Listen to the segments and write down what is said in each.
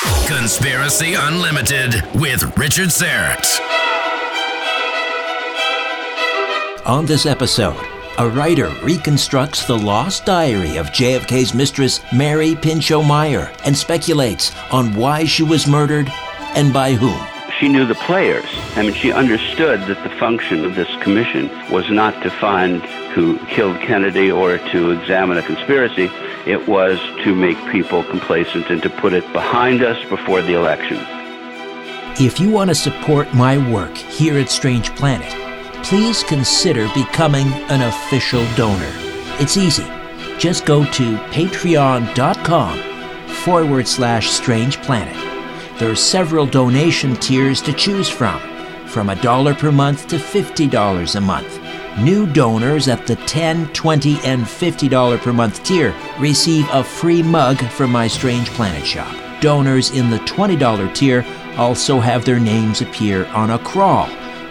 Conspiracy Unlimited with Richard Syrett. On this episode, a writer reconstructs the lost diary of JFK's mistress, Mary Pinchot Meyer, and speculates on why she was murdered and by whom. She knew the players. I mean, she understood that the function of this commission was not to find who killed Kennedy or to examine a conspiracy. It was to make people complacent and to put it behind us before the election. If you want to support my work here at Strange Planet, please consider becoming an official donor. It's easy. Just go to patreon.com forward slash strange planet. There are several donation tiers to choose from, from a dollar per month to $50 a month. New donors at the $10, $20, and $50 per month tier receive a free mug from my Strange Planet shop. Donors in the $20 tier also have their names appear on a crawl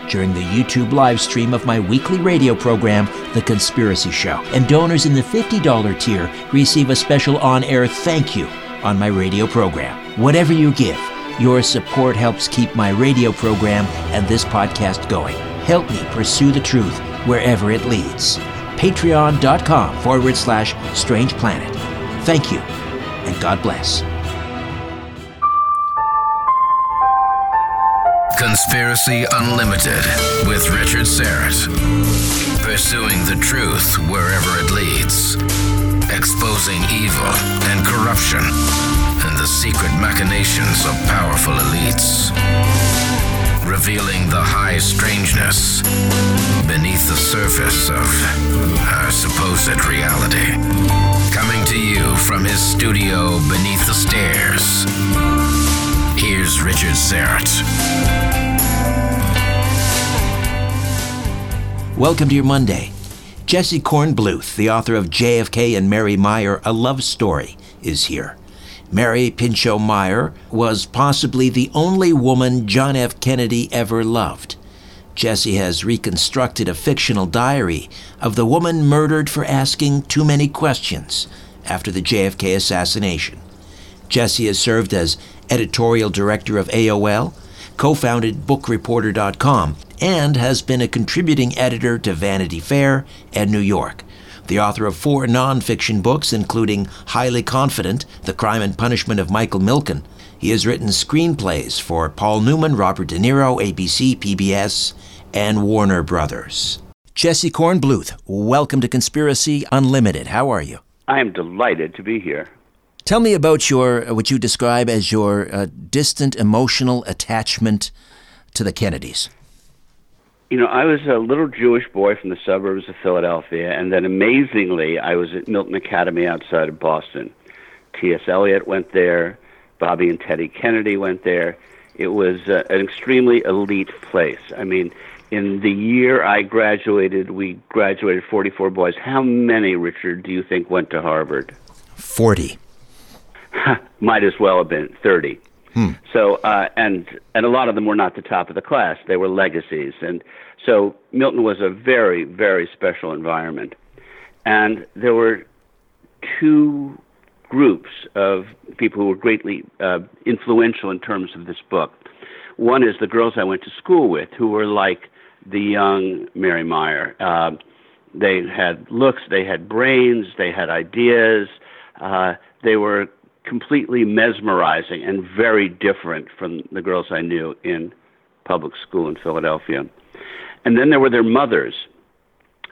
during the YouTube live stream of my weekly radio program, The Conspiracy Show. And donors in the $50 tier receive a special on air thank you on my radio program. Whatever you give, your support helps keep my radio program and this podcast going. Help me pursue the truth wherever it leads. Patreon.com forward slash strange planet. Thank you, and God bless. Conspiracy Unlimited with Richard Syrett. Pursuing the truth wherever it leads. Exposing evil and corruption and the secret machinations of powerful elites. Revealing the high strangeness beneath the surface of our supposed reality. Coming to you from his studio beneath the stairs. Here's Richard Syrett. Welcome to your Monday. Jesse Kornbluth, the author of JFK and Mary Meyer, A Love Story, is here. Mary Pinchot Meyer was possibly the only woman John F. Kennedy ever loved. Jesse has reconstructed a fictional diary of the woman murdered for asking too many questions after the JFK assassination. Jesse has served as editorial director of AOL, co founded BookReporter.com, and has been a contributing editor to Vanity Fair and New York. The author of four nonfiction books, including Highly Confident, The Crime and Punishment of Michael Milken. He has written screenplays for Paul Newman, Robert De Niro, ABC, PBS, and Warner Brothers. Jesse Kornbluth, welcome to Conspiracy Unlimited. How are you? I am delighted to be here. Tell me about your what you describe as your uh, distant emotional attachment to the Kennedys. You know, I was a little Jewish boy from the suburbs of Philadelphia, and then amazingly, I was at Milton Academy outside of Boston. T.S. Eliot went there, Bobby and Teddy Kennedy went there. It was uh, an extremely elite place. I mean, in the year I graduated, we graduated 44 boys. How many, Richard, do you think went to Harvard? 40. Might as well have been 30. Hmm. So, uh, and and a lot of them were not the top of the class; they were legacies. And so, Milton was a very, very special environment. And there were two groups of people who were greatly uh, influential in terms of this book. One is the girls I went to school with, who were like the young Mary Meyer. Uh, they had looks, they had brains, they had ideas. Uh, they were completely mesmerizing and very different from the girls I knew in public school in Philadelphia. And then there were their mothers.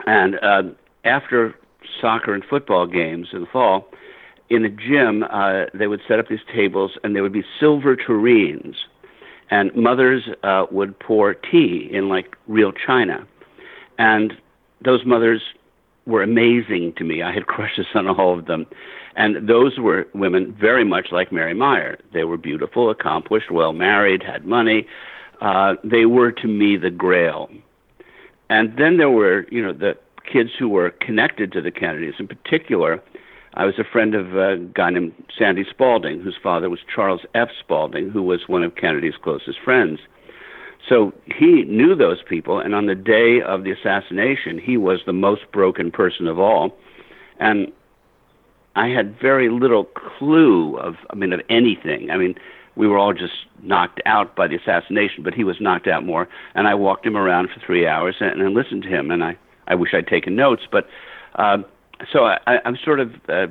And uh, after soccer and football games in the fall, in the gym, uh, they would set up these tables and there would be silver tureens. And mothers uh, would pour tea in like real china. And those mothers were amazing to me. I had crushes on all of them. And those were women very much like Mary Meyer. They were beautiful, accomplished, well married, had money. Uh, they were to me the grail. And then there were, you know, the kids who were connected to the Kennedys. In particular, I was a friend of a guy named Sandy Spalding, whose father was Charles F. Spalding, who was one of Kennedy's closest friends. So he knew those people, and on the day of the assassination, he was the most broken person of all. And I had very little clue of, I mean, of anything. I mean, we were all just knocked out by the assassination, but he was knocked out more. And I walked him around for three hours and, and listened to him. And I, I wish I'd taken notes, but uh, so I, I'm sort of uh,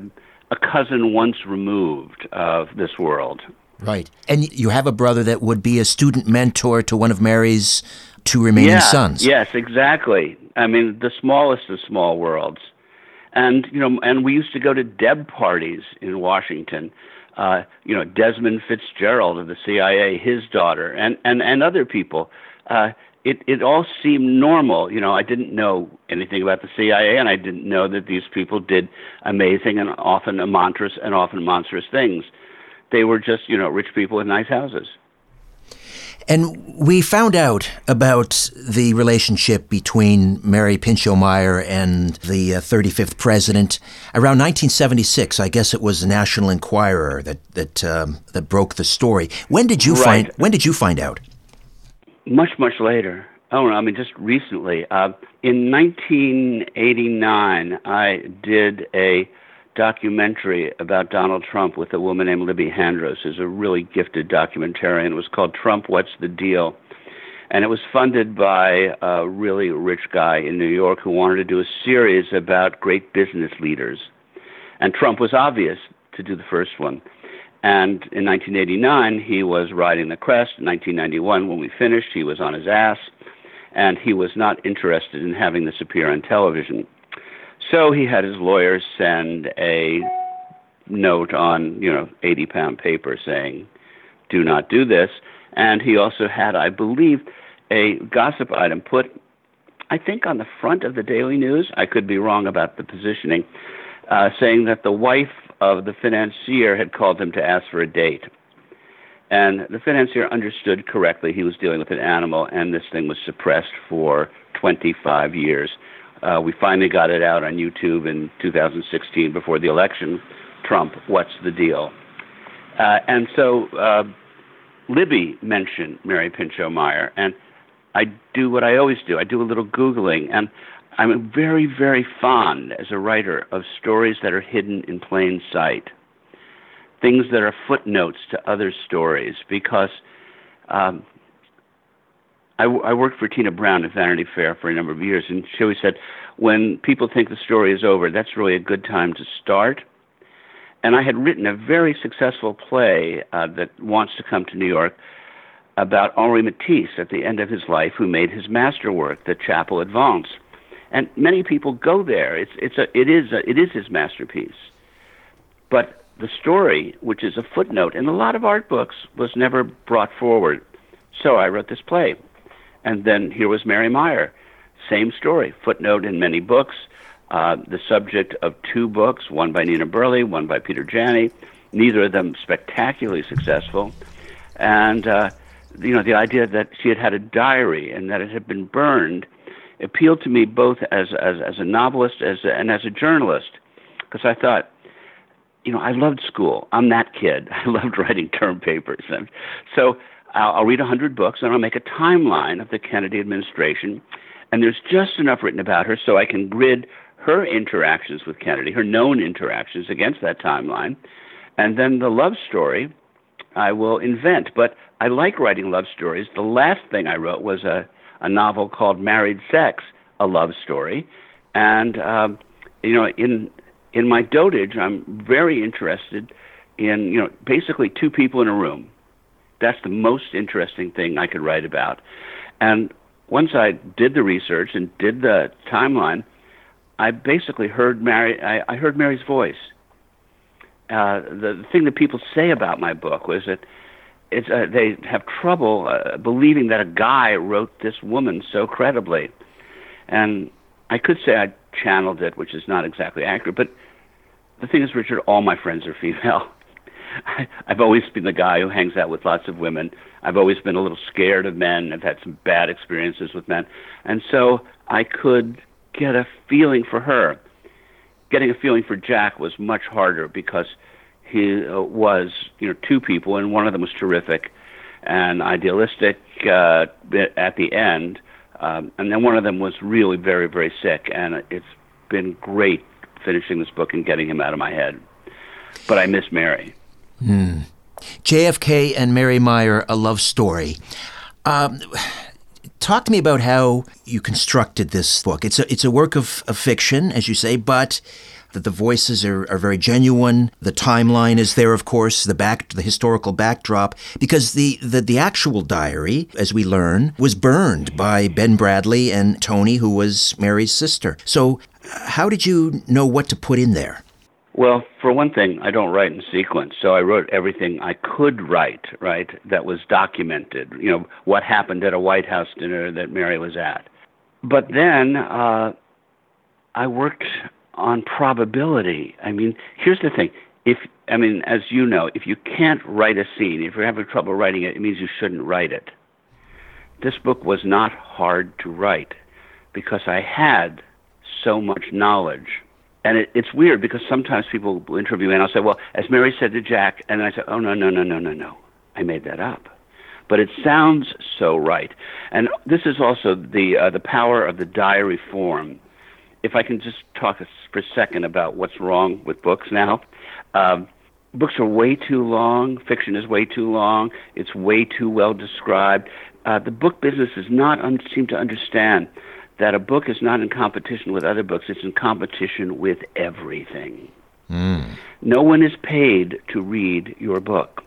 a cousin once removed of this world. Right. And you have a brother that would be a student mentor to one of Mary's two remaining yeah, sons. Yes, exactly. I mean, the smallest of small worlds. And, you know, and we used to go to Deb parties in Washington. Uh, you know, Desmond Fitzgerald of the CIA, his daughter, and, and, and other people. Uh, it, it all seemed normal. You know, I didn't know anything about the CIA, and I didn't know that these people did amazing and often monstrous and often monstrous things they were just, you know, rich people in nice houses. And we found out about the relationship between Mary Pinchot Meyer and the uh, 35th president around 1976. I guess it was the National Enquirer that that um, that broke the story. When did you right. find When did you find out? Much much later. Oh, no, I mean, just recently. Uh, in 1989, I did a documentary about Donald Trump with a woman named Libby Handros, who's a really gifted documentarian. It was called Trump, What's the Deal? And it was funded by a really rich guy in New York who wanted to do a series about great business leaders. And Trump was obvious to do the first one. And in 1989, he was riding the crest. In 1991, when we finished, he was on his ass. And he was not interested in having this appear on television. So he had his lawyers send a note on, you know, 80 pound paper saying, do not do this. And he also had, I believe, a gossip item put, I think, on the front of the Daily News. I could be wrong about the positioning, uh, saying that the wife of the financier had called him to ask for a date. And the financier understood correctly he was dealing with an animal, and this thing was suppressed for 25 years. Uh, we finally got it out on YouTube in 2016 before the election. Trump, what's the deal? Uh, and so uh, Libby mentioned Mary Pinchot Meyer, and I do what I always do. I do a little Googling, and I'm very, very fond as a writer of stories that are hidden in plain sight, things that are footnotes to other stories, because um, I, I worked for Tina Brown at Vanity Fair for a number of years, and she always said, when people think the story is over, that's really a good time to start. And I had written a very successful play uh, that wants to come to New York about Henri Matisse at the end of his life, who made his masterwork, the Chapel at Vence. And many people go there. It's, it's a, it, is a, it is his masterpiece. But the story, which is a footnote in a lot of art books, was never brought forward. So I wrote this play. And then here was Mary Meyer. Same story, footnote in many books, uh, the subject of two books, one by Nina Burleigh, one by Peter Janney, neither of them spectacularly successful. And, uh, you know, the idea that she had had a diary and that it had been burned appealed to me both as, as, as a novelist as a, and as a journalist. Because I thought, you know, I loved school. I'm that kid. I loved writing term papers. And so I'll, I'll read 100 books and I'll make a timeline of the Kennedy administration. And there's just enough written about her so I can grid her interactions with Kennedy, her known interactions against that timeline. And then the love story I will invent. But I like writing love stories. The last thing I wrote was a, a novel called Married Sex, a love story. And, um, you know, in, in my dotage, I'm very interested in, you know, basically two people in a room. That's the most interesting thing I could write about. And once I did the research and did the timeline, I basically heard Mary. I, I heard Mary's voice. Uh, the, the thing that people say about my book was that it's uh, they have trouble uh, believing that a guy wrote this woman so credibly, and I could say I channeled it, which is not exactly accurate. But the thing is, Richard, all my friends are female. I, I've always been the guy who hangs out with lots of women. I've always been a little scared of men. I've had some bad experiences with men, and so I could get a feeling for her. Getting a feeling for Jack was much harder because he uh, was, you know, two people, and one of them was terrific and idealistic uh, at the end, um, and then one of them was really very, very sick, and it's been great finishing this book and getting him out of my head. But I miss Mary. Hmm. JFK and Mary Meyer, a love story. Um, talk to me about how you constructed this book. It's a it's a work of, of fiction, as you say, but the, the voices are, are very genuine. The timeline is there, of course, the back the historical backdrop, because the, the the actual diary, as we learn, was burned by Ben Bradlee and Tony, who was Mary's sister. So, how did you know what to put in there? Well, for one thing, I don't write in sequence, so I wrote everything I could write, right, that was documented. You know, what happened at a White House dinner that Mary was at. But then uh, I worked on probability. I mean, here's the thing. If I mean, as you know, if you can't write a scene, if you're having trouble writing it, it means you shouldn't write it. This book was not hard to write because I had so much knowledge and it, it's weird because sometimes people will interview me and I'll say, well, as Mary said to Jack, and I say, oh, no, no, no, no, no, no. I made that up. But it sounds so right. And this is also the, uh, the power of the diary form. If I can just talk for a second about what's wrong with books now. Um, books are way too long. Fiction is way too long. It's way too well described. Uh, the book business does not un- seem to understand that a book is not in competition with other books, it's in competition with everything. Mm. No one is paid to read your book.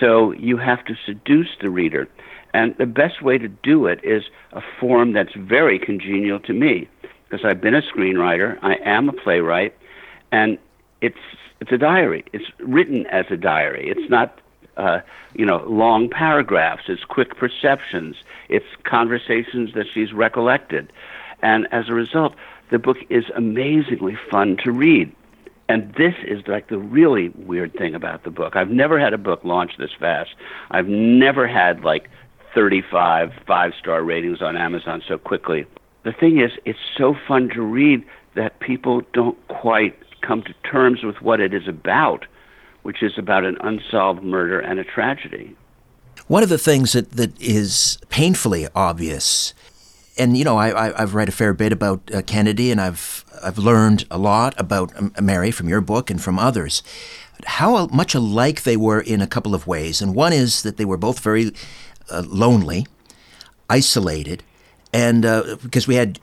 So you have to seduce the reader. And the best way to do it is a form that's very congenial to me because I've been a screenwriter, I am a playwright, and it's it's a diary. It's written as a diary. It's not uh, you know, long paragraphs. It's quick perceptions. It's conversations that she's recollected. And as a result, the book is amazingly fun to read. And this is like the really weird thing about the book. I've never had a book launch this fast. I've never had like 35 five star ratings on Amazon so quickly. The thing is, it's so fun to read that people don't quite come to terms with what it is about which is about an unsolved murder and a tragedy. One of the things that, that is painfully obvious, and you know, I, have read a fair bit about uh, Kennedy, and I've I've learned a lot about um, Mary from your book and from others. How much alike they were in a couple of ways, and one is that they were both very uh, lonely, isolated, and uh, because we had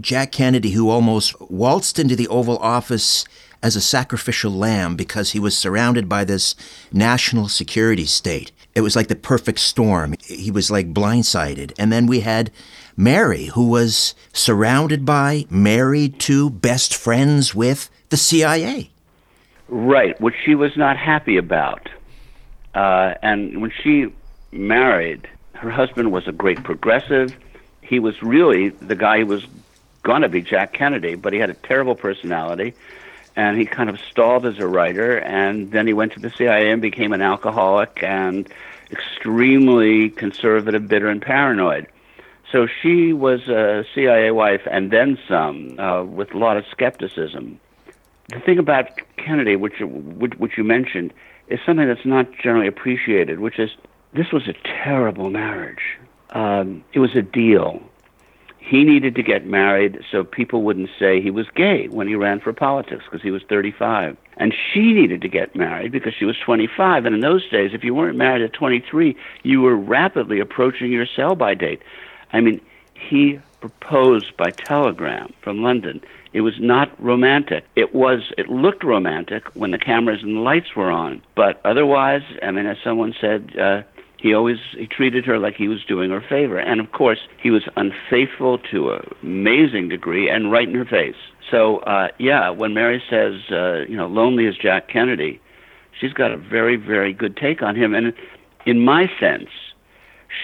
Jack Kennedy, who almost waltzed into the Oval Office as a sacrificial lamb because he was surrounded by this national security state. It was like the perfect storm. He was like blindsided. And then we had Mary, who was surrounded by, married to, best friends with the CIA. Right, which she was not happy about. Uh, and when she married, her husband was a great progressive. He was really the guy who was going to be Jack Kennedy, but he had a terrible personality. And he kind of stalled as a writer, and then he went to the CIA and became an alcoholic and extremely conservative, bitter, and paranoid. So she was a CIA wife and then some, uh, with a lot of skepticism. The thing about Kennedy, which, which, which you mentioned, is something that's not generally appreciated, which is this was a terrible marriage. Um, it was a deal. He needed to get married so people wouldn't say he was gay when he ran for politics because he was 35. And she needed to get married because she was 25. And in those days, if you weren't married at 23, you were rapidly approaching your sell by date. I mean, he proposed by telegram from London. It was not romantic. It was. It looked romantic when the cameras and the lights were on, but otherwise, I mean, as someone said, uh, he always he treated her like he was doing her a favor, and of course, he was unfaithful to an amazing degree and right in her face. So, uh, yeah, when Mary says, uh, you know, lonely as Jack Kennedy, she's got a very, very good take on him, and in my sense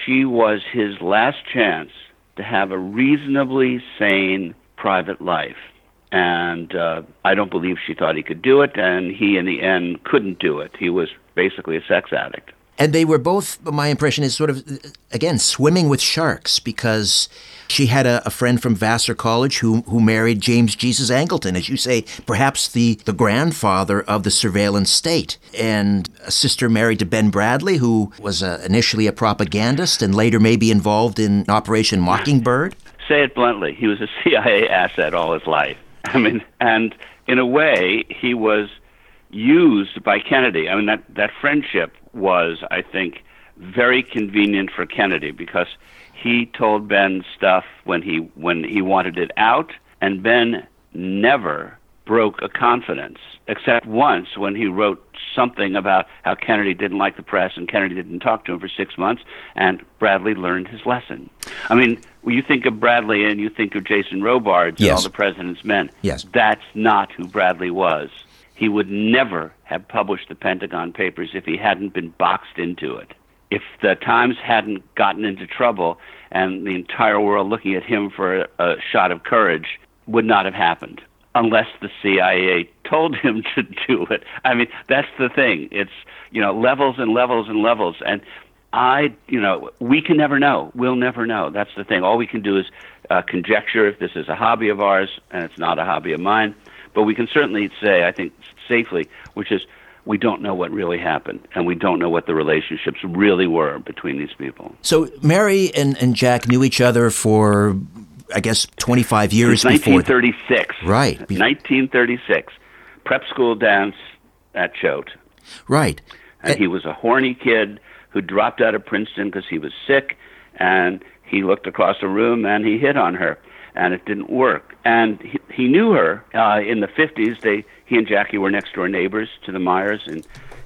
she was his last chance to have a reasonably sane private life. And uh, I don't believe she thought he could do it, and he, in the end, couldn't do it. He was basically a sex addict. And they were both, my impression is sort of, again, swimming with sharks because she had a, a, friend from Vassar College who, who married James Jesus Angleton, as you say, perhaps the, the grandfather of the surveillance state. And a sister married to Ben Bradlee, who was a, initially a propagandist and later maybe involved in Operation Mockingbird. Say it bluntly, he was a CIA asset all his life. I mean, and in a way, he was used by Kennedy. I mean, that, that friendship was, I think, very convenient for Kennedy because he told Ben stuff when he when he wanted it out, and Ben never broke a confidence, except once when he wrote something about how Kennedy didn't like the press and Kennedy didn't talk to him for six months, and Bradlee learned his lesson. I mean, when you think of Bradlee and you think of Jason Robards yes. and all the President's Men, yes. that's not who Bradlee was. He would never have published the Pentagon Papers if he hadn't been boxed into it if the Times hadn't gotten into trouble and the entire world looking at him for a, a shot of courage, would not have happened unless the CIA told him to do it. I mean, that's the thing. It's, you know, levels and levels and levels. And I, you know, we can never know. We'll never know. That's the thing. All we can do is uh, conjecture if this is a hobby of ours, and it's not a hobby of mine. But we can certainly say, I think, safely, which is we don't know what really happened, and we don't know what the relationships really were between these people. So Mary and, and Jack knew each other for, I guess, 25 years Since 1936. Before. Right. 1936. Prep school dance at Choate. Right. And he was a horny kid who dropped out of Princeton because he was sick, and he looked across the room and he hit on her, and it didn't work. And he, he knew her uh, in the 50s. They he and Jackie were next door neighbors to the Meyers in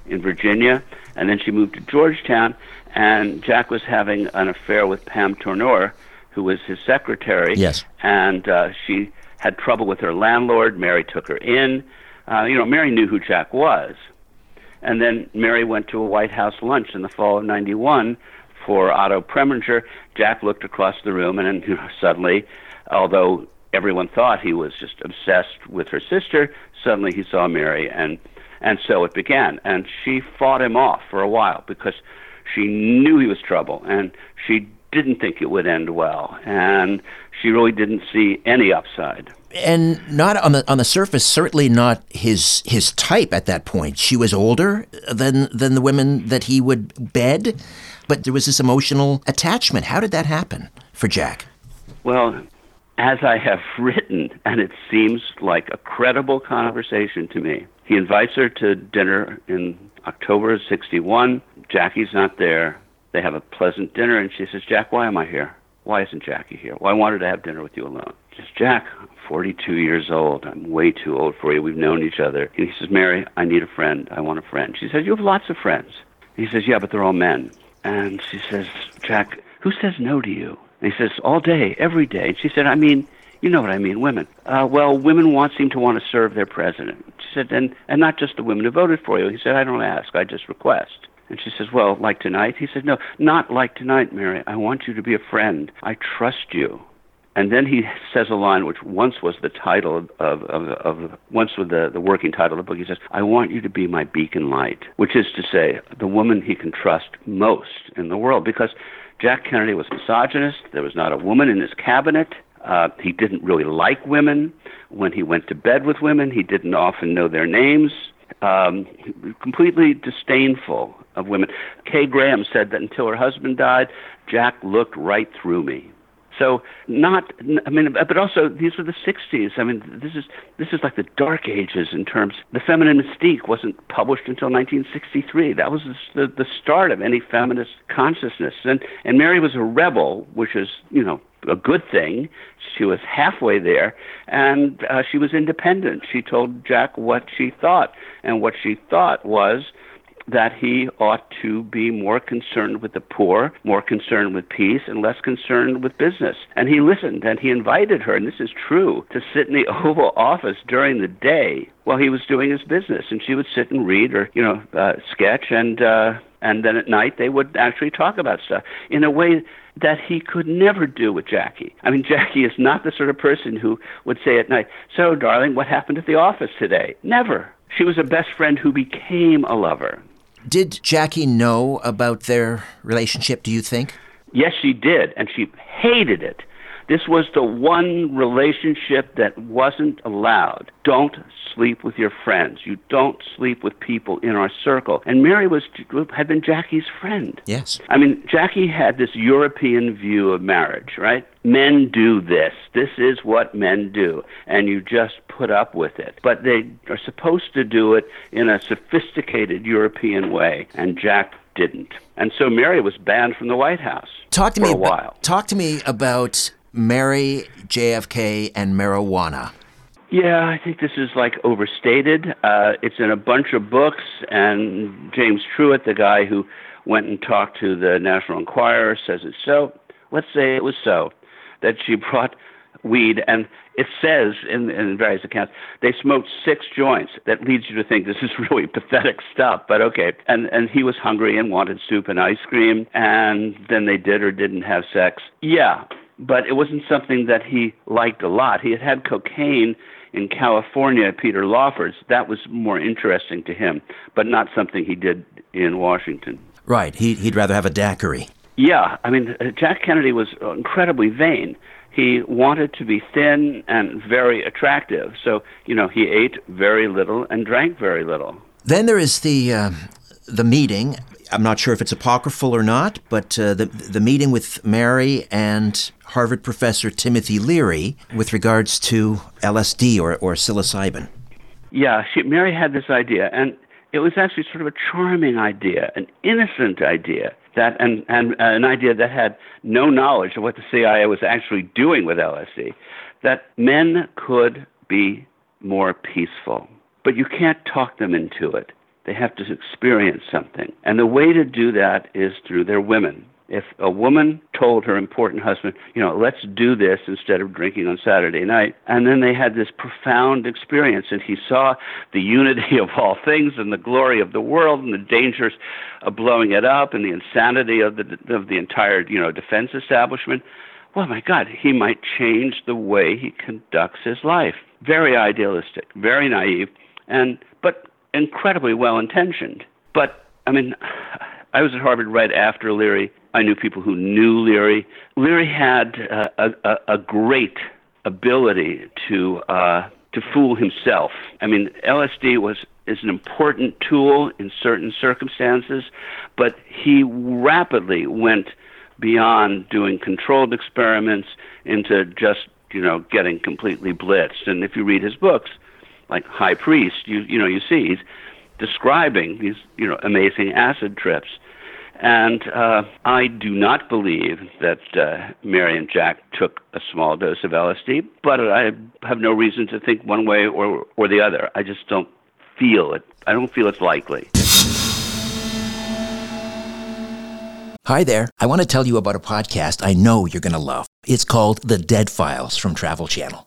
in Virginia, and then she moved to Georgetown. And Jack was having an affair with Pam Turnure, who was his secretary. Yes. And uh, she had trouble with her landlord. Mary took her in. Uh, you know, Mary knew who Jack was. And then Mary went to a White House lunch in the fall of '91 for Otto Preminger. Jack looked across the room, and then you know, suddenly, although everyone thought he was just obsessed with her sister, suddenly he saw Mary, and and so it began. And she fought him off for a while because she knew he was trouble, and she didn't think it would end well, and she really didn't see any upside. And not on the on the surface, certainly not his his type at that point. She was older than than the women that he would bed, but there was this emotional attachment. How did that happen for Jack? Well, as I have written, and it seems like a credible conversation to me. He invites her to dinner in October of 61. Jackie's not there. They have a pleasant dinner, and she says, Jack, why am I here? Why isn't Jackie here? Well, I wanted to have dinner with you alone. Says, Jack, I'm 42 years old. I'm way too old for you. We've known each other. And he says, Mary, I need a friend. I want a friend. She says, You have lots of friends. He says, Yeah, but they're all men. And she says, Jack, who says no to you? And he says, all day, every day. And she said, I mean, You know what I mean, women. Uh, well, women want seem to want to serve their president. She said, and and not just the women who voted for you. He said, I don't ask, I just request. And she says, Well, like tonight? He said, No, not like tonight, Mary. I want you to be a friend. I trust you. And then he says a line which once was the title of, of, of, of once was the, the working title of the book. He says, I want you to be my beacon light, which is to say, the woman he can trust most in the world. Because Jack Kennedy was misogynist. There was not a woman in his cabinet. Uh, he didn't really like women. When he went to bed with women, he didn't often know their names. Um, completely disdainful of women. Kay Graham said that until her husband died, Jack looked right through me. So not, I mean, but also these were the '60s. I mean, this is this is like the dark ages in terms. The feminine mystique wasn't published until 1963. That was the the start of any feminist consciousness. And and Mary was a rebel, which is you know a good thing. She was halfway there, and uh, she was independent. She told Jack what she thought, and what she thought was that he ought to be more concerned with the poor, more concerned with peace, and less concerned with business. And he listened and he invited her, and this is true, to sit in the Oval Office during the day while he was doing his business. And she would sit and read or, you know, uh, sketch, and, uh, and then at night they would actually talk about stuff in a way that he could never do with Jackie. I mean, Jackie is not the sort of person who would say at night, So, darling, what happened at the office today? Never. She was a best friend who became a lover. Did Jackie know about their relationship, do you think? Yes, she did, and she hated it. This was the one relationship that wasn't allowed. Don't sleep with your friends. You don't sleep with people in our circle. And Mary was had been Jackie's friend. Yes. I mean, Jackie had this European view of marriage, right? Men do this. This is what men do, and you just put up with it. But they are supposed to do it in a sophisticated European way, and Jack didn't. And so Mary was banned from the White House. Talk to for me a about, while. Talk to me about Mary, JFK, and marijuana. Yeah, I think this is like overstated. Uh, it's in a bunch of books, and James Truitt, the guy who went and talked to the National Enquirer, says it's so. Let's say it was so that she brought weed, and it says in, in various accounts they smoked six joints. That leads you to think this is really pathetic stuff, but okay. And and he was hungry and wanted soup and ice cream, and then they did or didn't have sex. Yeah, but it wasn't something that he liked a lot. He had had cocaine in California at Peter Lawford's. That was more interesting to him, but not something he did in Washington. Right. He, he'd rather have a daiquiri. Yeah, I mean, Jack Kennedy was incredibly vain. He wanted to be thin and very attractive, so you know he ate very little and drank very little. Then there is the uh, the meeting. I'm not sure if it's apocryphal or not, but uh, the the meeting with Mary and Harvard professor Timothy Leary with regards to LSD or, or psilocybin. Yeah, she, Mary had this idea, and it was actually sort of a charming idea, an innocent idea that, and, and uh, an idea that had no knowledge of what the CIA was actually doing with LSD, that men could be more peaceful. But you can't talk them into it. They have to experience something. And the way to do that is through their women. If a woman told her important husband, you know, let's do this instead of drinking on Saturday night, and then they had this profound experience, and he saw the unity of all things and the glory of the world and the dangers of blowing it up and the insanity of the of the entire, you know, defense establishment. Well, my God, he might change the way he conducts his life. Very idealistic, very naive, and but incredibly well intentioned. But I mean, I was at Harvard right after Leary. I knew people who knew Leary. Leary had uh, a, a, great ability to uh, to fool himself. I mean, LSD was is an important tool in certain circumstances, but he rapidly went beyond doing controlled experiments into just you know getting completely blitzed. And if you read his books, like High Priest, you you know you see he's describing these you know amazing acid trips. And uh, I do not believe that uh, Mary and Jack took a small dose of LSD, but I have no reason to think one way or, or the other. I just don't feel it. I don't feel it's likely. Hi there. I want to tell you about a podcast I know you're going to love. It's called The Dead Files from Travel Channel.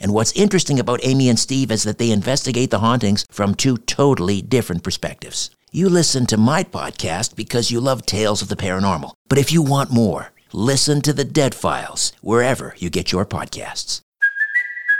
and what's interesting about Amy and Steve is that they investigate the hauntings from two totally different perspectives. You listen to my podcast because you love tales of the paranormal. But if you want more, listen to the Dead Files wherever you get your podcasts.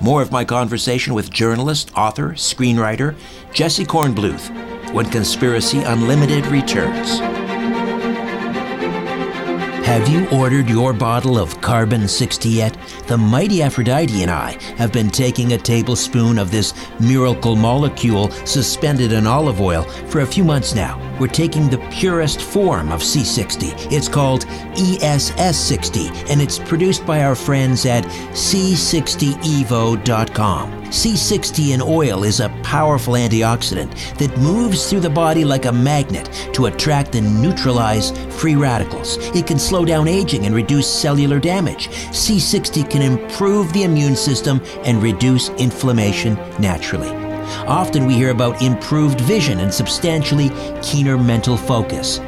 More of my conversation with journalist, author, screenwriter Jesse Kornbluth when Conspiracy Unlimited returns. Have you ordered your bottle of Carbon 60 yet? The mighty Aphrodite and I have been taking a tablespoon of this miracle molecule suspended in olive oil for a few months now. We're taking the purest form of C60. It's called ESS60, and it's produced by our friends at C60evo.com. C60 in oil is a powerful antioxidant that moves through the body like a magnet to attract and neutralize free radicals. It can slow down aging and reduce cellular damage. C60 can improve the immune system and reduce inflammation naturally. Often we hear about improved vision and substantially keener mental focus.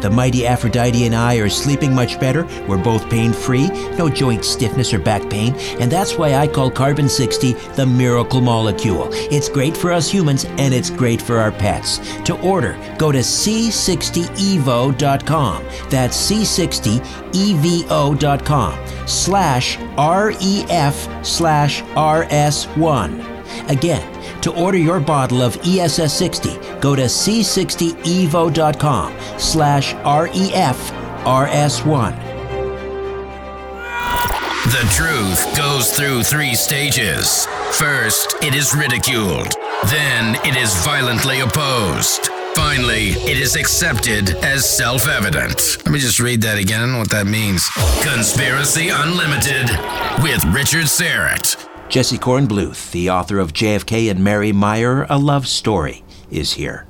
The mighty Aphrodite and I are sleeping much better. We're both pain free, no joint stiffness or back pain, and that's why I call Carbon 60 the miracle molecule. It's great for us humans and it's great for our pets. To order, go to c60evo.com. That's c60evo.com slash REF slash RS1. Again, to order your bottle of ESS60, go to c60evo.com slash REF RS1. The truth goes through three stages. First, it is ridiculed. Then, it is violently opposed. Finally, it is accepted as self evident. Let me just read that again. I don't know what that means. Conspiracy Unlimited with Richard Syrett. Jesse Kornbluth, the author of JFK and Mary Meyer, A Love Story, is here.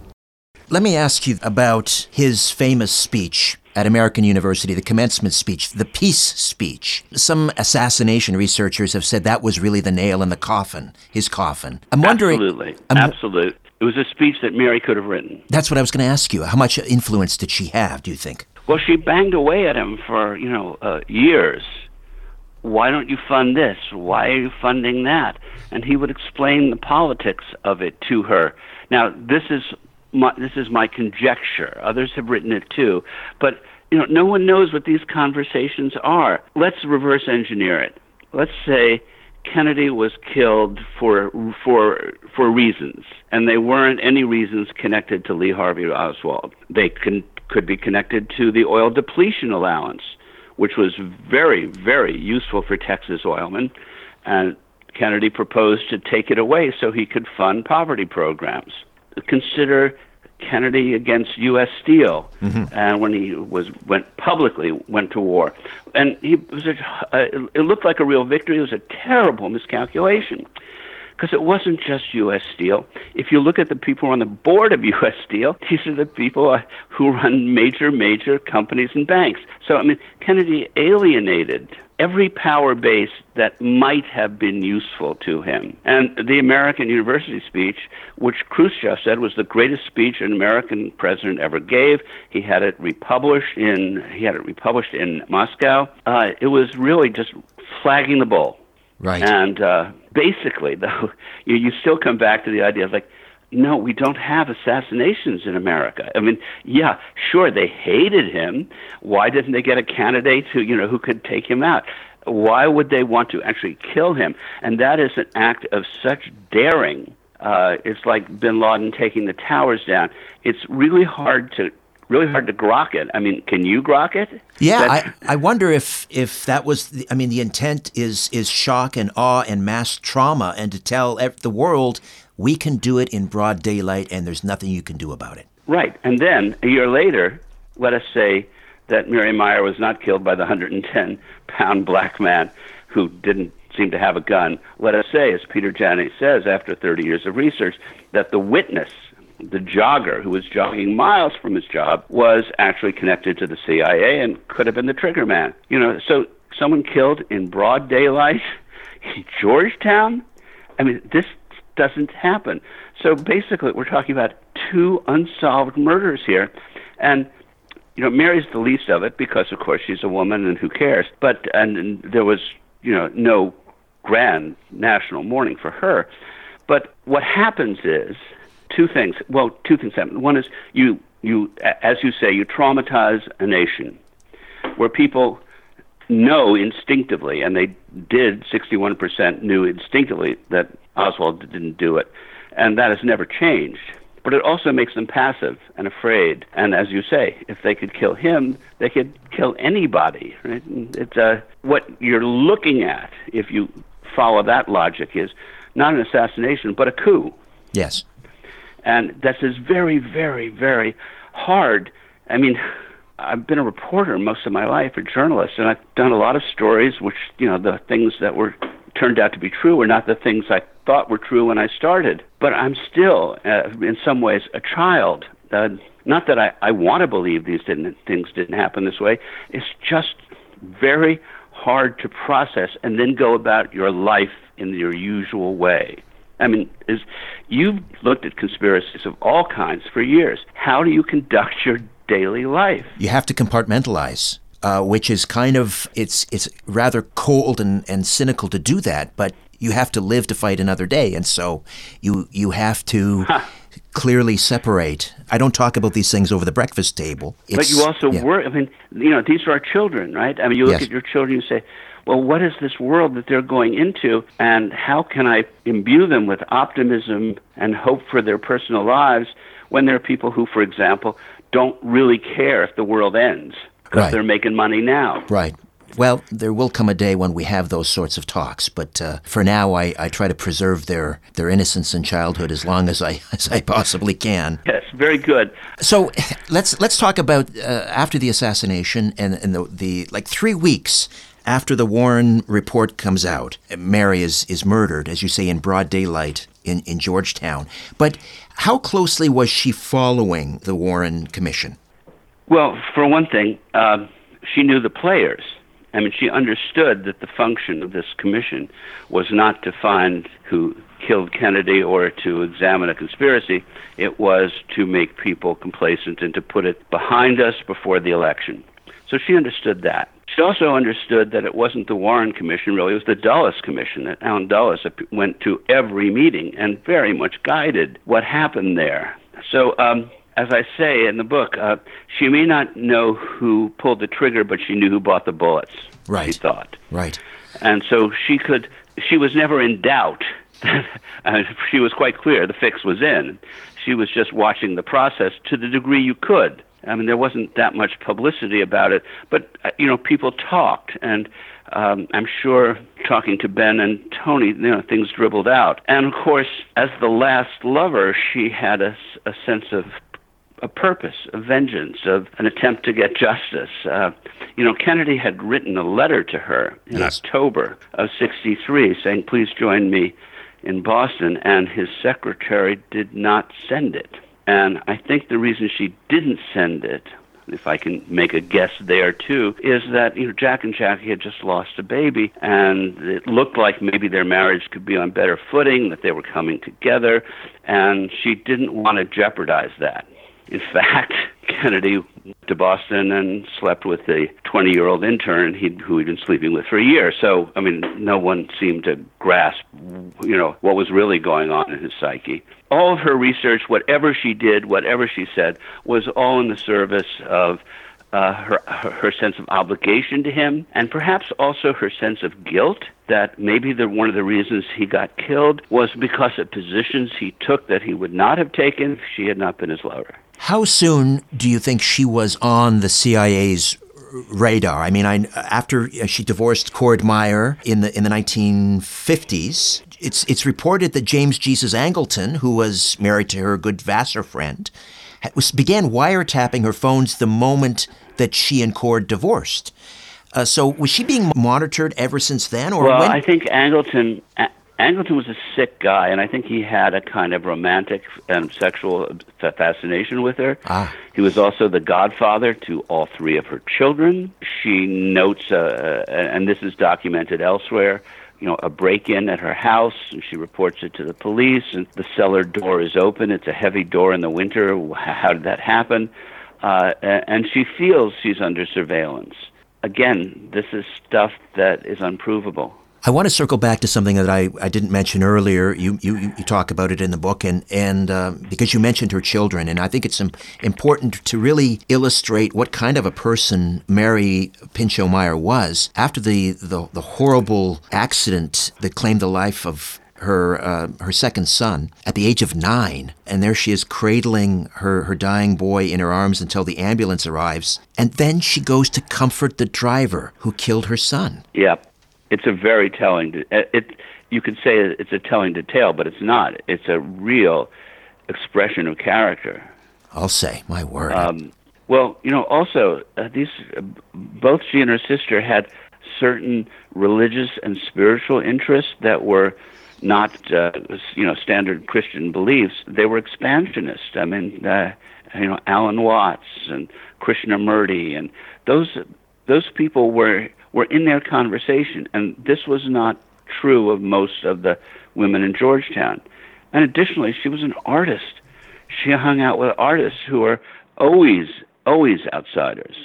Let me ask you about his famous speech at American University, the commencement speech, the peace speech. Some assassination researchers have said that was really the nail in the coffin, his coffin. I'm wondering. Absolutely. I'm- Absolute. It was a speech that Mary could have written. That's what I was going to ask you. How much influence did she have, do you think? Well, she banged away at him for, you know, uh, years. Why don't you fund this? Why are you funding that? And he would explain the politics of it to her. Now, this is my, this is my conjecture. Others have written it too, but you know, no one knows what these conversations are. Let's reverse engineer it. Let's say Kennedy was killed for for for reasons, and they weren't any reasons connected to Lee Harvey Oswald. They can, could be connected to the oil depletion allowance, which was very very useful for Texas oilmen, and Kennedy proposed to take it away so he could fund poverty programs. Consider Kennedy against U.S. Steel, and when he was went publicly went to war, and he was a, uh, it looked like a real victory. It was a terrible miscalculation because it wasn't just U.S. Steel. If you look at the people on the board of U.S. Steel, these are the people uh, who run major, major companies and banks. So, I mean, Kennedy alienated every power base that might have been useful to him. And the American University speech, which Khrushchev said was the greatest speech an American president ever gave, he had it republished in he had it republished in Moscow. Uh, it was really just flagging the bull. Right. And uh, basically, though, you, you still come back to the idea of like, no, we don't have assassinations in America. I mean, yeah, sure, they hated him. Why didn't they get a candidate who, you know, who could take him out? Why would they want to actually kill him? And that is an act of such daring. Uh, it's like Bin Laden taking the towers down. It's really hard to really hard to grok it. I mean, can you grok it? Yeah, I, I wonder if if that was the, I mean the intent is is shock and awe and mass trauma and to tell the world we can do it in broad daylight and there's nothing you can do about it. Right. And then a year later, let us say that Mary Meyer was not killed by the 110 pound black man who didn't seem to have a gun. Let us say, as Peter Janney says after 30 years of research, that the witness, the jogger who was jogging miles from his job, was actually connected to the CIA and could have been the trigger man. You know, so someone killed in broad daylight in Georgetown? I mean, this doesn't happen. So basically, we're talking about two unsolved murders here, and you know, Mary's the least of it because, of course, she's a woman, and who cares? But and, and there was, you know, no grand national mourning for her. But what happens is two things. Well, two things happen. One is you you as you say you traumatize a nation where people know instinctively, and they did. Sixty-one percent knew instinctively that Oswald didn't do it, and that has never changed. But it also makes them passive and afraid. And as you say, if they could kill him, they could kill anybody. Right? It's uh, what you're looking at. If you follow that logic, is not an assassination, but a coup. Yes. And that is very, very, very hard. I mean, I've been a reporter most of my life, a journalist, and I've done a lot of stories which, you know, the things that were turned out to be true were not the things I thought were true when I started. But I'm still, uh, in some ways, a child. Uh, not that I, I want to believe these didn't, things didn't happen this way. It's just very hard to process and then go about your life in your usual way. I mean, is you've looked at conspiracies of all kinds for years. How do you conduct your daily life? You have to compartmentalize, uh, which is kind of it's it's rather cold and, and cynical to do that, but you have to live to fight another day, and so you you have to clearly separate. I don't talk about these things over the breakfast table. but you also yeah. work. I mean, you know, these are our children, right? I mean, you look Yes. at your children, and say, well, what is this world that they're going into, and how can I imbue them with optimism and hope for their personal lives when there are people who, for example, don't really care if the world ends because Right. they're making money now. Right. Well, there will come a day when we have those sorts of talks, but uh, for now, I, I try to preserve their, their innocence and childhood as long as I as I possibly can. Yes, very good. So let's let's talk about uh, after the assassination and, and the, the like three weeks after the Warren report comes out. Mary is is murdered, as you say, in broad daylight in, in Georgetown. But how closely was she following the Warren Commission? Well, for one thing, uh, she knew the players. I mean, she understood that the function of this commission was not to find who killed Kennedy or to examine a conspiracy. It was to make people complacent and to put it behind us before the election. So she understood that. She also understood that it wasn't the Warren Commission, really, it was the Dulles Commission, that Allen Dulles went to every meeting and very much guided what happened there. So, um, as I say in the book, uh, she may not know who pulled the trigger, but she knew who bought the bullets. Right. She thought. Right. And so she could, she was never in doubt. she was quite clear the fix was in. She was just watching the process to the degree you could. I mean, there wasn't that much publicity about it, but uh, you know, people talked, and um, I'm sure talking to Ben and Tony, you know, things dribbled out. And of course, as the last lover, she had a, a sense of a purpose, a vengeance, of an attempt to get justice. Uh, you know, Kennedy had written a letter to her in Yes. October of '63 saying, "Please join me in Boston," and his secretary did not send it. And I think the reason she didn't send it, if I can make a guess there too, is that you know Jack and Jackie had just lost a baby, and it looked like maybe their marriage could be on better footing, that they were coming together, and she didn't want to jeopardize that. In fact, Kennedy went to Boston and slept with the 20 year old intern he'd, who he'd been sleeping with for a year. So, I mean, no one seemed to grasp, you know, what was really going on in his psyche. All of her research, whatever she did, whatever she said, was all in the service of uh, her, her sense of obligation to him, and perhaps also her sense of guilt that maybe the, one of the reasons he got killed was because of positions he took that he would not have taken if she had not been his lover. How soon do you think she was on the CIA's radar? I mean, I, after she divorced Cord Meyer in the in the 1950s, it's it's reported that James Jesus Angleton, who was married to her good Vassar friend, was, began wiretapping her phones the moment that she and Cord divorced. Uh, so was she being monitored ever since then, or well, when? I think Angleton. Angleton was a sick guy, and I think he had a kind of romantic and sexual fascination with her. Ah. He was also the godfather to all three of her children. She notes, uh, and this is documented elsewhere, you know, a break-in at her house, and she reports it to the police. And the cellar door is open; it's a heavy door in the winter. How did that happen? Uh, and she feels she's under surveillance. Again, this is stuff that is unprovable. I want to circle back to something that I, I didn't mention earlier. You, you you talk about it in the book, and and uh, because you mentioned her children, and I think it's important to really illustrate what kind of a person Mary Pinchot Meyer was after the, the the horrible accident that claimed the life of her uh, her second son at the age of nine, and there she is cradling her her dying boy in her arms until the ambulance arrives, and then she goes to comfort the driver who killed her son. Yeah, it's a very telling. de- It, it you could say it's a telling detail, but it's not. It's a real expression of character. I'll say, my word. Um, well, you know, also uh, these uh, both she and her sister had certain religious and spiritual interests that were not, uh, you know, standard Christian beliefs. They were expansionist. I mean, uh, you know, Alan Watts and Krishnamurti, and those those people were were in their conversation, and this was not true of most of the women in Georgetown. And additionally, she was an artist. She hung out with artists who were always, always outsiders.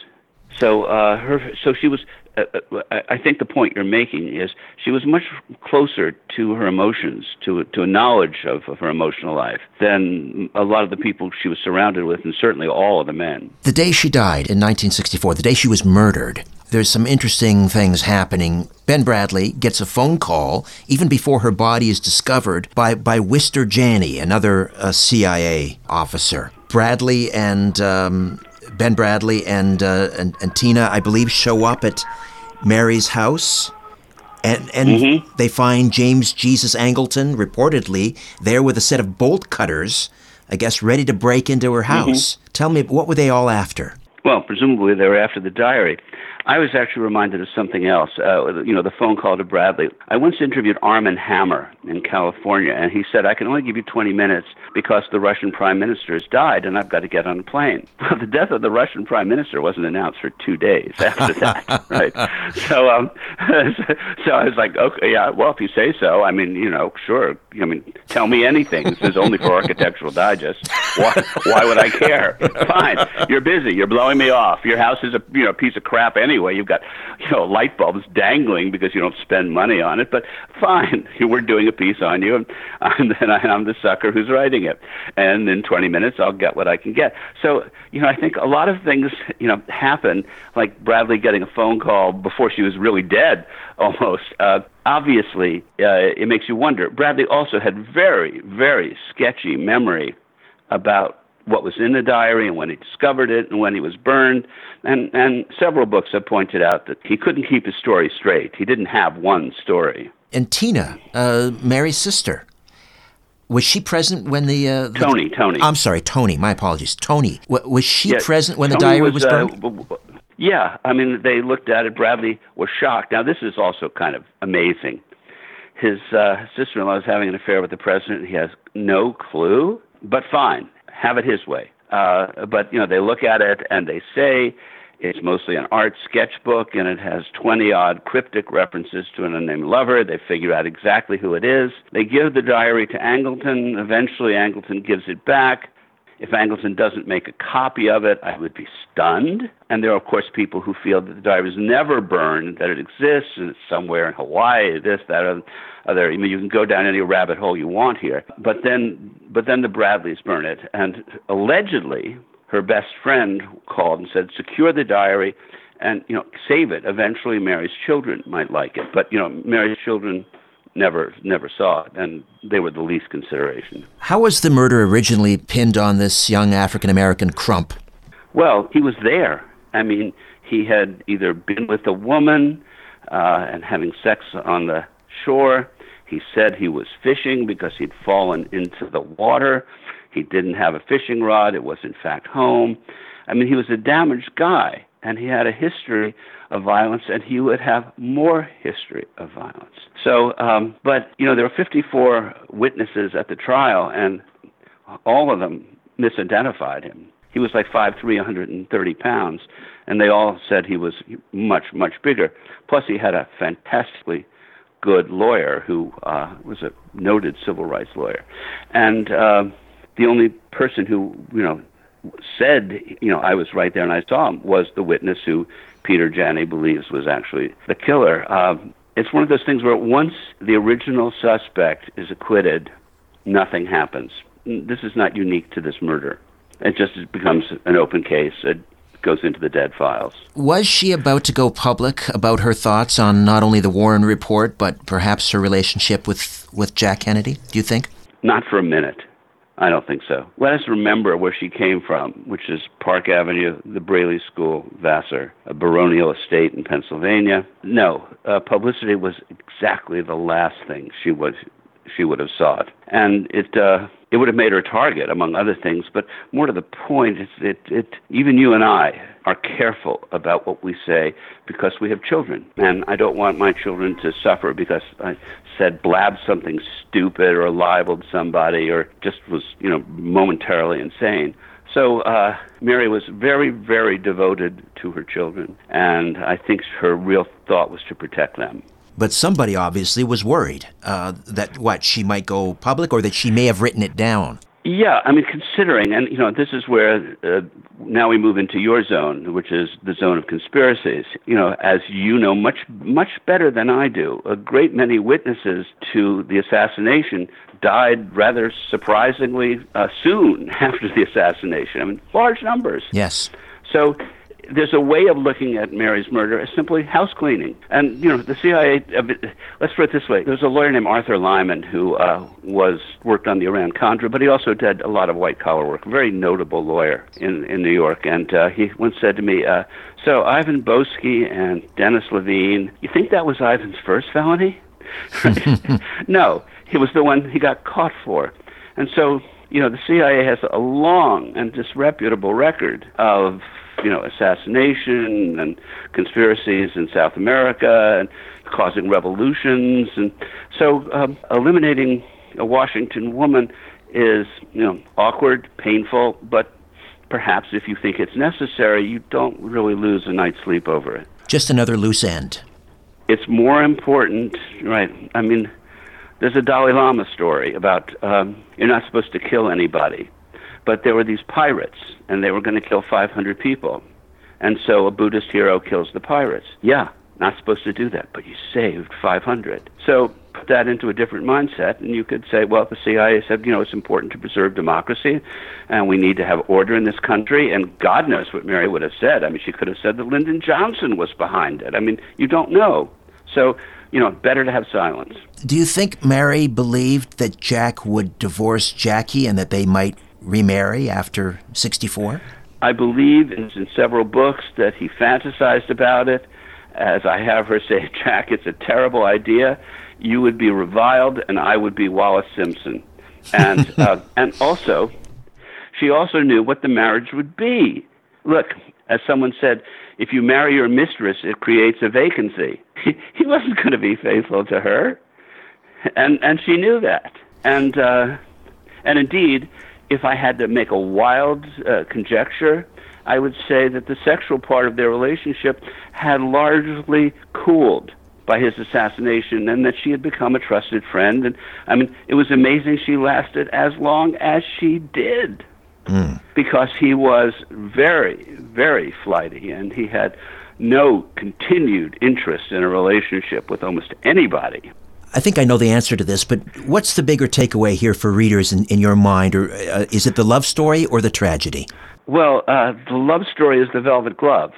So uh, her, so she was. Uh, uh, I I think the point you're making is she was much closer to her emotions, to to a knowledge of, of her emotional life than a lot of the people she was surrounded with, and certainly all of the men. The day she died in 1964, the day she was murdered, there's some interesting things happening. Ben Bradlee gets a phone call even before her body is discovered by, by Wistar Janney, another uh, CIA officer. Bradlee and um, Ben Bradlee and, uh, and and Tina, I believe, show up at Mary's house. And, and they find James Jesus Angleton, reportedly, there with a set of bolt cutters, I guess, ready to break into her house. Tell me, what were they all after? Well, presumably they were after the diary. I was actually reminded of something else. Uh, you know, the phone call to Bradlee. I once interviewed Armand Hammer in California, and he said, I can only give you 20 minutes because the Russian prime minister has died and I've got to get on a plane. Well, the death of the Russian prime minister wasn't announced for two days after that, right? So, um, so I was like, okay, yeah, well, if you say so, I mean, you know, sure. I mean, tell me anything. This is only for Architectural Digest. Why, why would I care? Fine. You're busy. You're blowing me off. Your house is a you know piece of crap anyway. You've got you know light bulbs dangling because you don't spend money on it. But fine, we're doing a piece on you, and, and then I'm the sucker who's writing it. And in 20 minutes, I'll get what I can get. So you know, I think a lot of things you know happen, like Bradlee getting a phone call before she was really dead, almost. Uh, obviously, uh, it makes you wonder. Bradlee also had very, very sketchy memory about what was in the diary and when he discovered it and when he was burned. And, and several books have pointed out that he couldn't keep his story straight. He didn't have one story. And Tina, uh, Mary's sister, was she present when the, uh, the Tony? Tony. I'm sorry, Tony. My apologies, Tony. Was she Yeah, present when Tony the diary was, uh, burned? w- yeah, I mean, they looked at it. Bradlee was shocked. Now, this is also kind of amazing. His uh, sister-in-law is having an affair with the president. He has no clue, but fine, have it his way. Uh, but you know, they look at it and they say it's mostly an art sketchbook, and it has 20 odd cryptic references to an unnamed lover. They figure out exactly who it is. They give the diary to Angleton. Eventually, Angleton gives it back. If Angleton doesn't make a copy of it, I would be stunned. And there are, of course, people who feel that the diary was never burned, that it exists, and it's somewhere in Hawaii, this, that, other. I mean, you can go down any rabbit hole you want here. But then, but then the Bradlees burn it, and allegedly, her best friend called and said, "Secure the diary, and you know, save it. Eventually, Mary's children might like it." But you know, Mary's children never never saw it, and they were the least consideration. How was the murder originally pinned on this young African American Crump? Well, he was there. I mean, he had either been with a woman uh, and having sex on the shore. He said he was fishing because he'd fallen into the water. He didn't have a fishing rod. It was, in fact, home. I mean, he was a damaged guy, and he had a history of violence, and he would have more history of violence. So, um, but, you know, there were 54 witnesses at the trial, and all of them misidentified him. He was like 5'3", 130 pounds, and they all said he was much, much bigger. Plus, he had a fantastically good lawyer who uh, was a noted civil rights lawyer. And uh, the only person who, you know, said, you know, I was right there and I saw him was the witness who Peter Janney believes was actually the killer. Um, it's one of those things where once the original suspect is acquitted, nothing happens. This is not unique to this murder. It just becomes an open case. It goes into the dead files. Was she about to go public about her thoughts on not only the Warren report, but perhaps her relationship with, with Jack Kennedy, do you think? Not for a minute. I don't think so. Let us remember where she came from, which is Park Avenue, the Brearley School, Vassar, a baronial estate in Pennsylvania. No, uh, publicity was exactly the last thing she would she would have sought, and it uh, it would have made her a target among other things. But more to the point, it's, it it even you and I are careful about what we say because we have children, and I don't want my children to suffer because I said blabbed something stupid or libeled somebody or just was you know momentarily insane. So uh, Mary was very, very devoted to her children, and I think her real thought was to protect them. But somebody obviously was worried uh, that what she might go public or that she may have written it down. Yeah, I mean, considering, and you know, this is where uh, now we move into your zone, which is the zone of conspiracies. You know, as you know much much better than I do, a great many witnesses to the assassination died rather surprisingly uh, soon after the assassination. I mean, large numbers. Yes. So there's a way of looking at Mary's murder as simply house cleaning. And, you know, the CIA, uh, let's put it this way. There's a lawyer named Arthur Liman who uh, was worked on the Iran-Contra, but he also did a lot of white-collar work, very notable lawyer in, in New York. And uh, he once said to me, uh, so Ivan Boesky and Dennis Levine, you think that was Ivan's first felony? no, he was the one he got caught for. And so, you know, the CIA has a long and disreputable record of you know, assassination and conspiracies in South America and causing revolutions. And so um, eliminating a Washington woman is, you know, awkward, painful, but perhaps if you think it's necessary, you don't really lose a night's sleep over it. Just another loose end. It's more important, right? I mean, there's a Dalai Lama story about um, you're not supposed to kill anybody, but there were these pirates, and they were going to kill 500 people. And so a Buddhist hero kills the pirates. Yeah, not supposed to do that, but you saved 500. So put that into a different mindset, and you could say, well, the CIA said, you know, it's important to preserve democracy, and we need to have order in this country. And God knows what Mary would have said. I mean, she could have said that Lyndon Johnson was behind it. I mean, you don't know. So, you know, better to have silence. Do you think Mary believed that Jack would divorce Jackie and that they might remarry after 64? I believe in, in several books that he fantasized about it. As I have her say, Jack, it's a terrible idea you would be reviled and I would be Wallis Simpson. And uh, and also, she also knew what the marriage would be. Look, as someone said, if you marry your mistress, it creates a vacancy. he wasn't going to be faithful to her, and and she knew that. And uh, and indeed, if I had to make a wild uh, conjecture, I would say that the sexual part of their relationship had largely cooled by his assassination and that she had become a trusted friend. And I mean, it was amazing she lasted as long as she did mm. because he was very, very flighty and he had no continued interest in a relationship with almost anybody. I think I know the answer to this, but what's the bigger takeaway here for readers in, in your mind? Or uh, is it the love story or the tragedy? Well, uh, the love story is the Velvet Glove.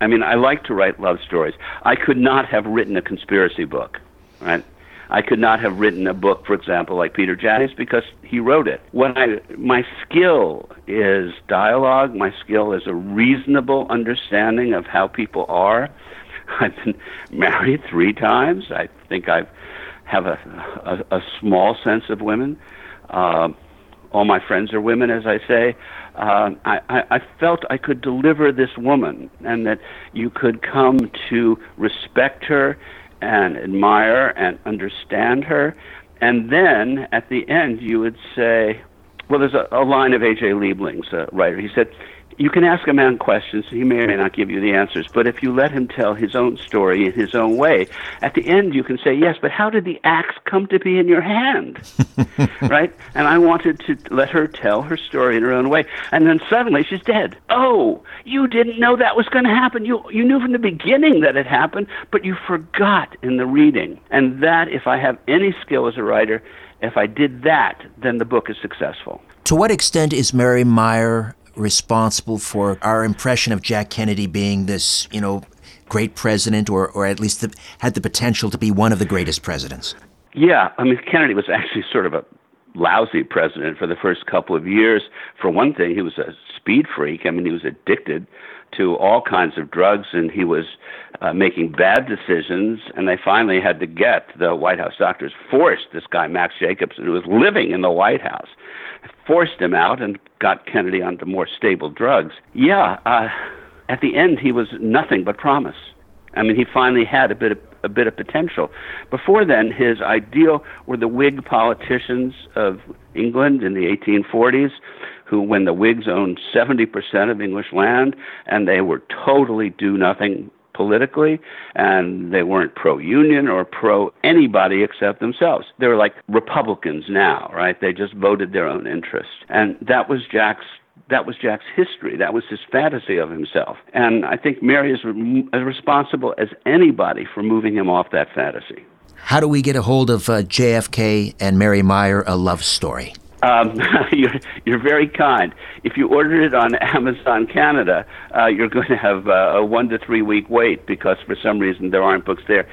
I mean, I like to write love stories. I could not have written a conspiracy book, right? I could not have written a book, for example, like Peter Janney's because he wrote it. When I, my skill is dialogue. My skill is a reasonable understanding of how people are. I've been married three times. I think I have a, a, a small sense of women. Uh, all my friends are women, as I say uh, I, I felt I could deliver this woman and that you could come to respect her and admire and understand her. And then at the end, you would say, well, there's a, a line of A.J. Liebling's a writer. He said, you can ask a man questions. He may or may not give you the answers. But if you let him tell his own story in his own way, at the end you can say, yes, but how did the axe come to be in your hand? right? And I wanted to let her tell her story in her own way. And then suddenly she's dead. Oh, you didn't know that was going to happen. You, you knew from the beginning that it happened, but you forgot in the reading. And that, if I have any skill as a writer, if I did that, then the book is successful. To what extent is Mary Meyer responsible for our impression of Jack Kennedy being this, you know, great president, or, or at least the, had the potential to be one of the greatest presidents? Yeah, I mean, Kennedy was actually sort of a lousy president for the first couple of years. For one thing, he was a speed freak. I mean, he was addicted to all kinds of drugs and he was uh, making bad decisions. And they finally had to get the White House doctors forced this guy, Max Jacobson, who was living in the White House, forced him out and got Kennedy onto more stable drugs. Yeah, uh, at the end, he was nothing but promise. I mean, he finally had a bit of a bit of potential. Before then, his ideal were the Whig politicians of England in the 1840s, who, when the Whigs owned 70% of English land, and they were totally do nothing politically, and they weren't pro union or pro anybody except themselves. They were like Republicans now, right? They just voted their own interests. And that was Jack's that was Jack's history. That was his fantasy of himself. And I think Mary is re- as responsible as anybody for moving him off that fantasy. How do we get a hold of uh, JFK and Mary Meyer, a love story? Um, you're, you're very kind. If you order it on Amazon Canada, uh, you're going to have uh, a one to three week wait because for some reason there aren't books there.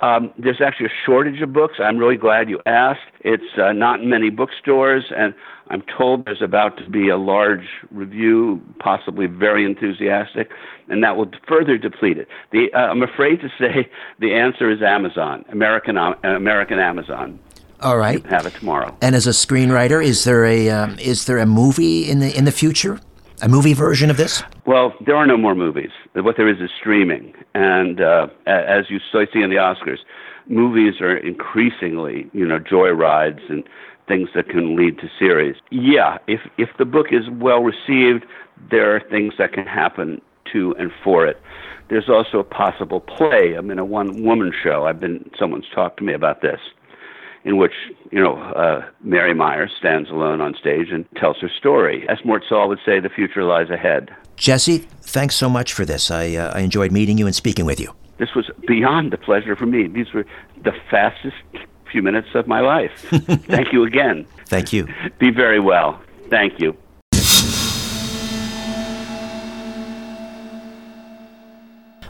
Um, there's actually a shortage of books. I'm really glad you asked. It's uh, not in many bookstores, and I'm told there's about to be a large review, possibly very enthusiastic, and that will further deplete it. The, uh, I'm afraid to say the answer is Amazon, American, uh, American Amazon. All right. have it tomorrow. And as a screenwriter, is there a um, is there a movie in the in the future? A movie version of this? Well, there are no more movies. What there is is streaming. And uh, as you see in the Oscars, movies are increasingly, you know, joyrides and things that can lead to series. Yeah, if if the book is well received, there are things that can happen to and for it. There's also a possible play. I'm in a one woman show. I've been someone's talked to me about this in which you know uh, Mary Meyers stands alone on stage and tells her story. As Mort Sahl would say, the future lies ahead. Jesse, thanks so much for this. I, uh, I enjoyed meeting you and speaking with you. This was beyond a pleasure for me. These were the fastest few minutes of my life. Thank you again. Thank you. Be very well. Thank you.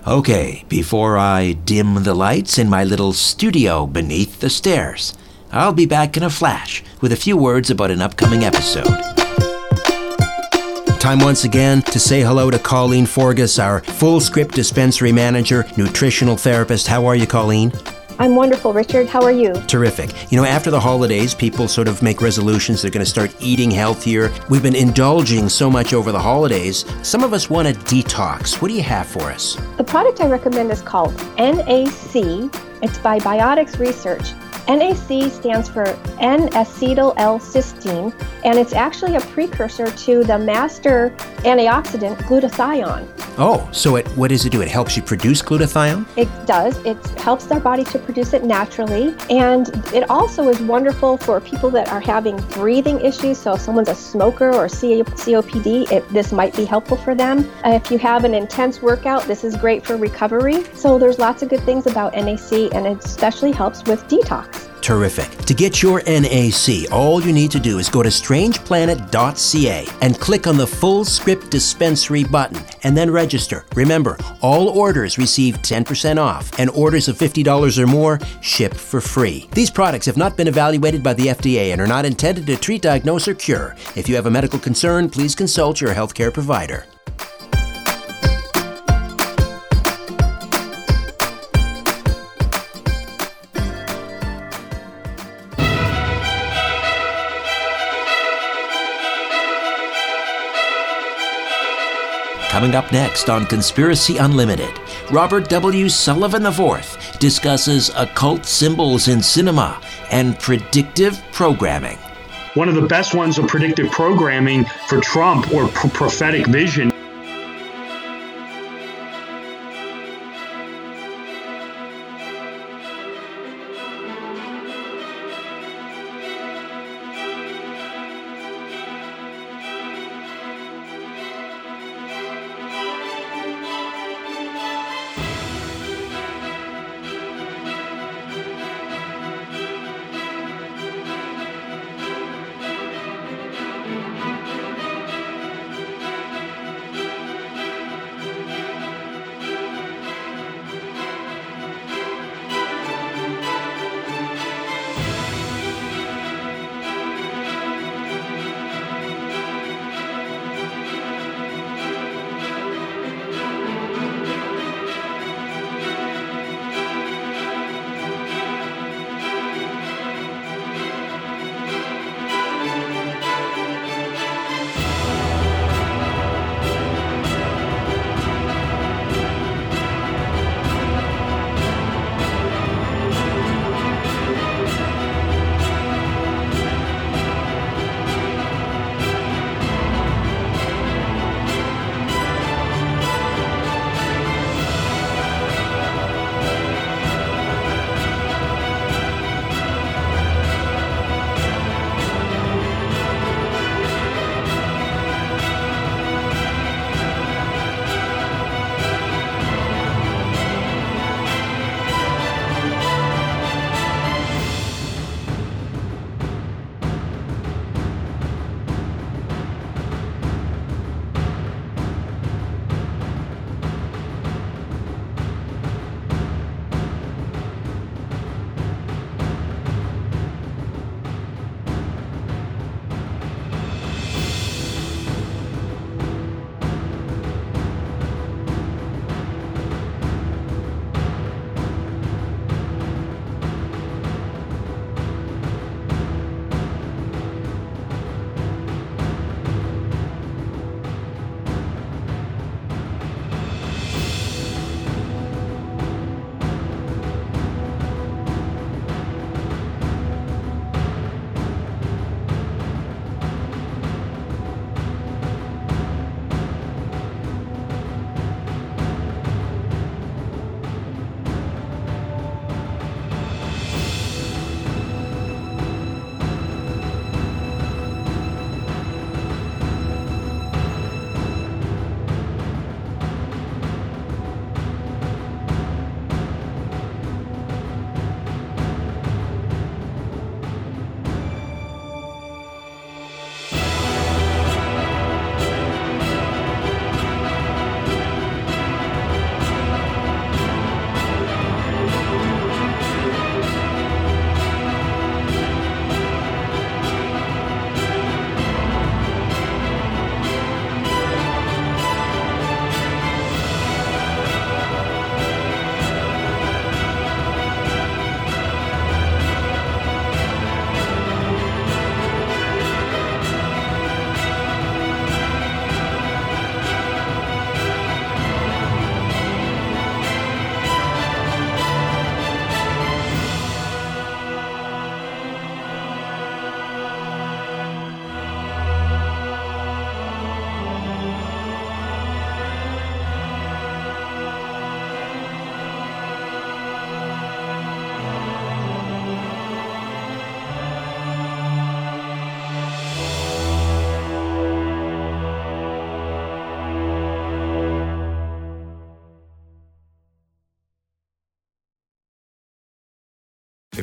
Okay, before I dim the lights in my little studio beneath the stairs, I'll be back in a flash with a few words about an upcoming episode. Time once again to say hello to Colleen Forgus, our Fullscript dispensary manager, nutritional therapist. How are you, Colleen? I'm wonderful, Richard. How are you? Terrific. You know, after the holidays, people sort of make resolutions. They're going to start eating healthier. We've been indulging so much over the holidays. Some of us want a detox. What do you have for us? The product I recommend is called NAC. It's by Biotics Research. NAC stands for N-acetyl L-cysteine, and it's actually a precursor to the master antioxidant glutathione. Oh, so it what does it do? It helps you produce glutathione? It does. It helps our body to produce it naturally, and it also is wonderful for people that are having breathing issues. So if someone's a smoker or COPD, it, this might be helpful for them. Uh, if you have an intense workout, this is great for recovery. So there's lots of good things about NAC, and it especially helps with detox. Terrific. To get your NAC, all you need to do is go to strangeplanet.ca and click on the Fullscript dispensary button and then register. Remember, all orders receive 10% off, and orders of $50 or more ship for free. These products have not been evaluated by the FDA and are not intended to treat, diagnose, or cure. If you have a medical concern, please consult your healthcare provider. Coming up next on Conspiracy Unlimited, Robert W. Sullivan IV discusses occult symbols in cinema and predictive programming. One of the best ones of predictive programming for Trump or prophetic vision